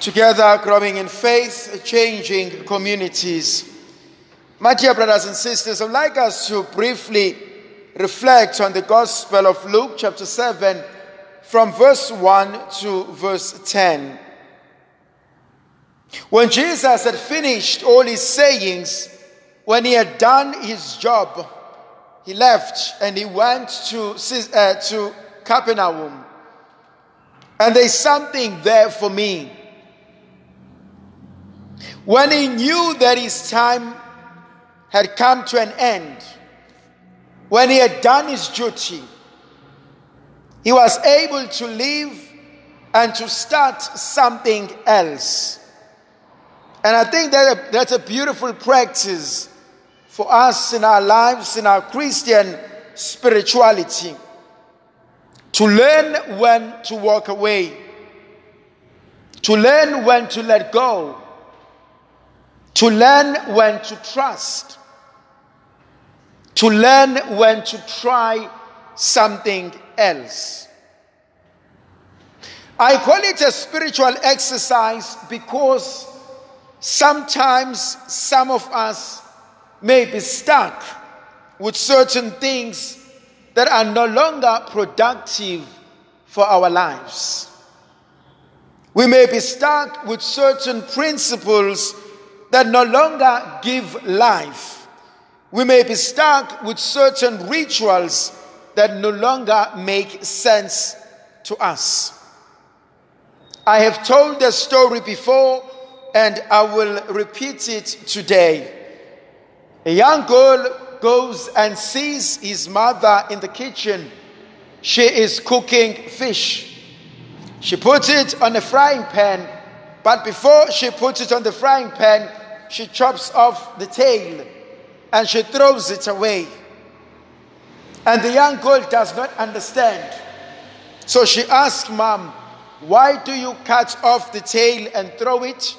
together growing in faith, changing communities. My dear brothers and sisters, I'd like us to briefly reflect on the Gospel of Luke, chapter 7, from verse 1 to verse 10. When Jesus had finished all his sayings, when he had done his job, he left and he went to, uh, to Capernaum. And there's something there for me. When he knew that his time had come to an end, when he had done his duty, he was able to leave and to start something else. And I think that that's a beautiful practice for us in our lives, in our Christian spirituality. To learn when to walk away, to learn when to let go to learn when to trust, to learn when to try something else. I call it a spiritual exercise because sometimes some of us may be stuck with certain things that are no longer productive for our lives. We may be stuck with certain principles that no longer give life. We may be stuck with certain rituals that no longer make sense to us. I have told the story before and I will repeat it today. A young girl goes and sees his mother in the kitchen. She is cooking fish. She puts it on a frying pan, but before she puts it on the frying pan, she chops off the tail and she throws it away. And the young girl does not understand. So she asks mom, Why do you cut off the tail and throw it?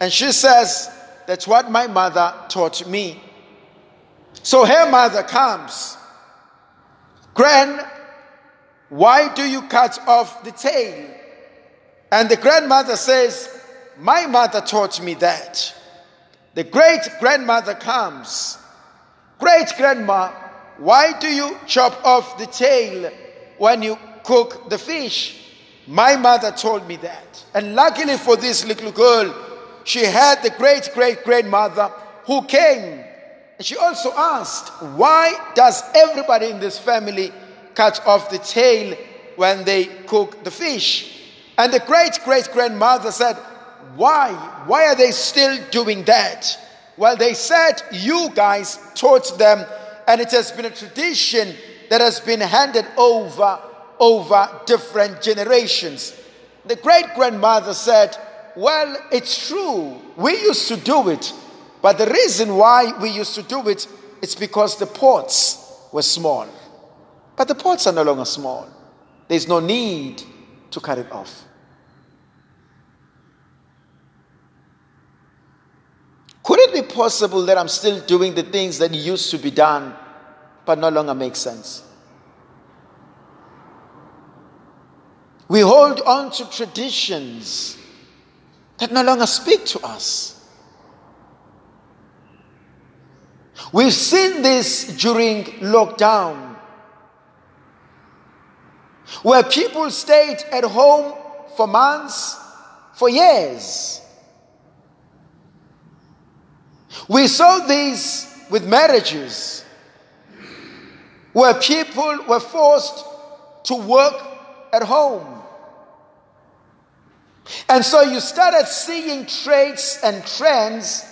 And she says, That's what my mother taught me. So her mother comes, Gran, why do you cut off the tail? And the grandmother says, My mother taught me that. The great grandmother comes. Great grandma, why do you chop off the tail when you cook the fish? My mother told me that. And luckily for this little girl, she had the great great grandmother who came. And she also asked, Why does everybody in this family cut off the tail when they cook the fish? And the great great grandmother said, why? Why are they still doing that? Well, they said you guys taught them, and it has been a tradition that has been handed over over different generations. The great grandmother said, Well, it's true, we used to do it, but the reason why we used to do it is because the pots were small. But the pots are no longer small, there's no need to cut it off. Could it be possible that I'm still doing the things that used to be done but no longer make sense? We hold on to traditions that no longer speak to us. We've seen this during lockdown, where people stayed at home for months, for years. We saw this with marriages where people were forced to work at home. And so you started seeing traits and trends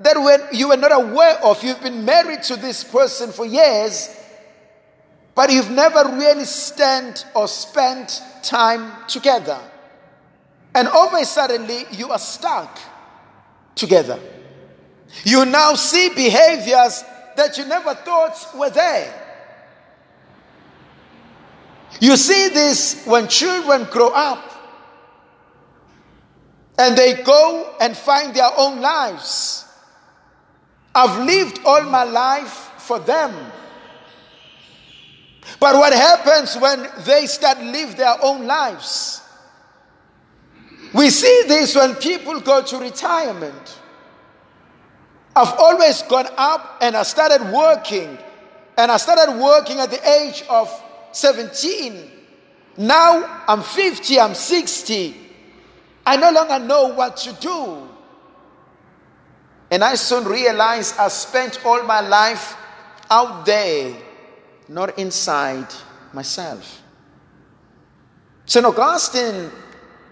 that when you were not aware of. You've been married to this person for years, but you've never really spent or spent time together. And all of a suddenly you are stuck together. You now see behaviors that you never thought were there. You see this when children grow up and they go and find their own lives. I've lived all my life for them. But what happens when they start live their own lives? We see this when people go to retirement. I've always gone up and I started working. And I started working at the age of 17. Now I'm 50, I'm 60. I no longer know what to do. And I soon realized I spent all my life out there, not inside myself. St. Augustine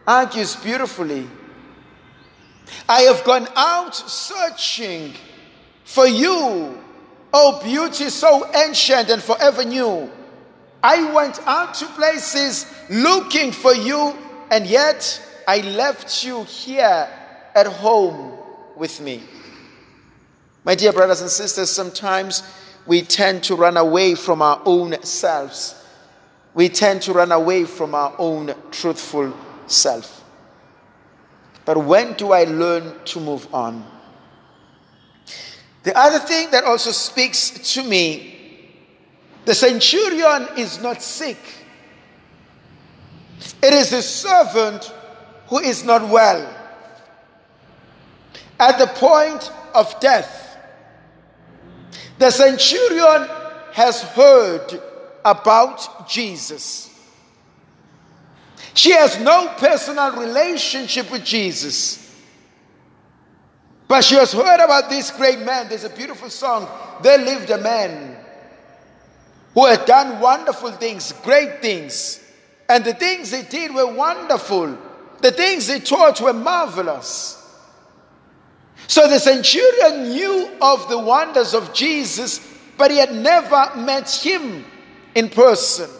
argues beautifully I have gone out searching for you, oh beauty so ancient and forever new. I went out to places looking for you, and yet I left you here at home with me. My dear brothers and sisters, sometimes we tend to run away from our own selves. We tend to run away from our own truthful self. But when do I learn to move on? The other thing that also speaks to me the centurion is not sick, it is the servant who is not well. At the point of death, the centurion has heard about Jesus. She has no personal relationship with Jesus. But she has heard about this great man. There's a beautiful song. There lived a man who had done wonderful things, great things. And the things he did were wonderful. The things he taught were marvelous. So the centurion knew of the wonders of Jesus, but he had never met him in person.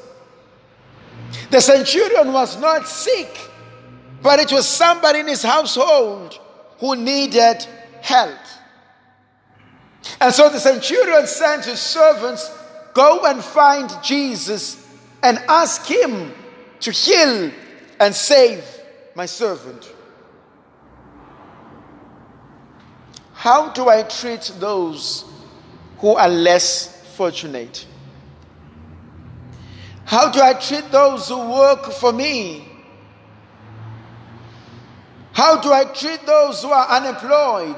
The centurion was not sick, but it was somebody in his household who needed help. And so the centurion sent his servants, Go and find Jesus and ask him to heal and save my servant. How do I treat those who are less fortunate? How do I treat those who work for me? How do I treat those who are unemployed?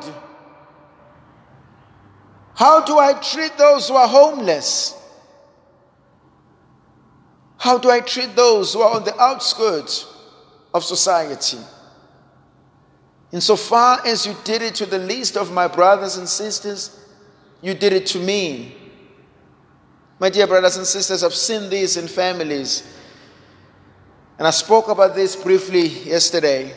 How do I treat those who are homeless? How do I treat those who are on the outskirts of society? Insofar as you did it to the least of my brothers and sisters, you did it to me. My dear brothers and sisters, I've seen this in families. And I spoke about this briefly yesterday.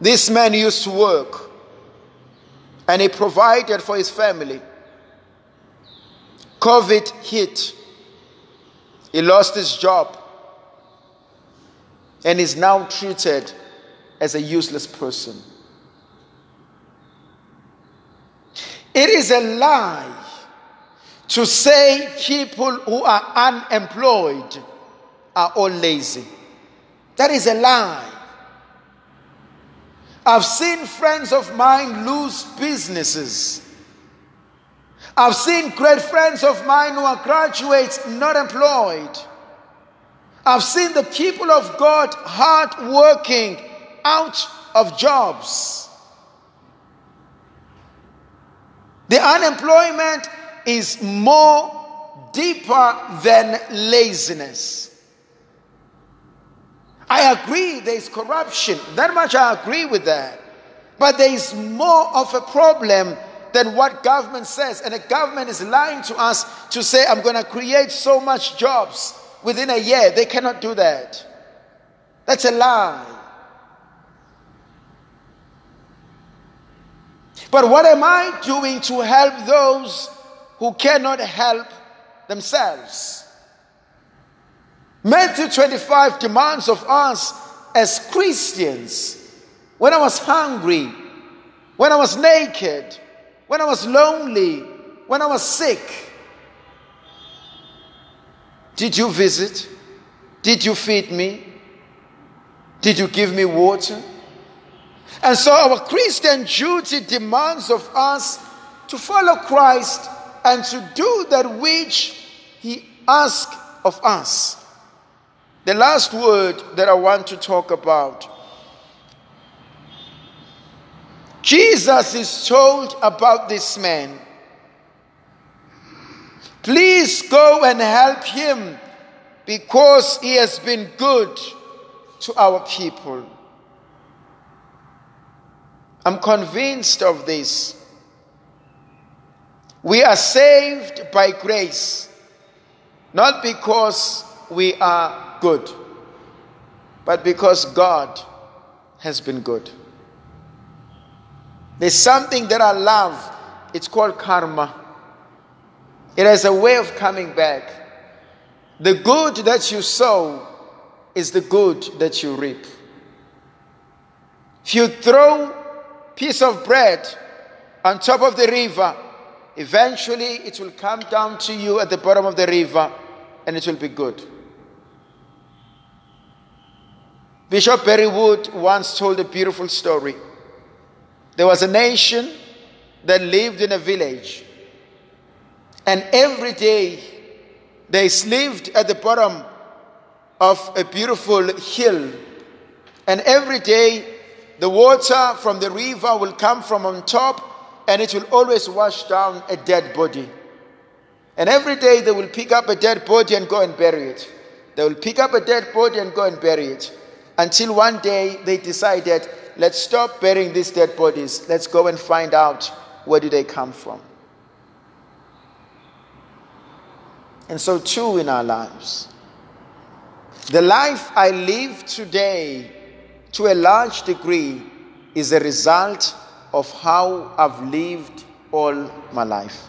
This man used to work and he provided for his family. COVID hit. He lost his job and is now treated as a useless person. It is a lie to say people who are unemployed are all lazy. That is a lie. I've seen friends of mine lose businesses. I've seen great friends of mine who are graduates not employed. I've seen the people of God hard working out of jobs. The unemployment is more deeper than laziness. I agree there is corruption. That much I agree with that. But there is more of a problem than what government says. And the government is lying to us to say, I'm going to create so much jobs within a year. They cannot do that. That's a lie. But what am I doing to help those who cannot help themselves? Matthew 25 demands of us as Christians when I was hungry, when I was naked, when I was lonely, when I was sick, did you visit? Did you feed me? Did you give me water? And so our Christian duty demands of us to follow Christ and to do that which He asks of us. The last word that I want to talk about Jesus is told about this man. Please go and help him because he has been good to our people. I'm convinced of this. We are saved by grace, not because we are good, but because God has been good. There's something that I love. It's called karma. It has a way of coming back. The good that you sow is the good that you reap. If you throw piece of bread on top of the river, eventually it will come down to you at the bottom of the river and it will be good. Bishop Barry Wood once told a beautiful story. There was a nation that lived in a village, and every day they lived at the bottom of a beautiful hill, and every day the water from the river will come from on top, and it will always wash down a dead body. And every day they will pick up a dead body and go and bury it. They will pick up a dead body and go and bury it. Until one day they decided let's stop burying these dead bodies. Let's go and find out where do they come from. And so too in our lives. The life I live today, to a large degree, is a result of how I've lived all my life.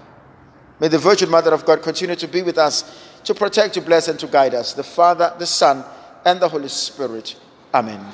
May the Virgin Mother of God continue to be with us, to protect, to bless, and to guide us. The Father, the Son, and the Holy Spirit. Amen.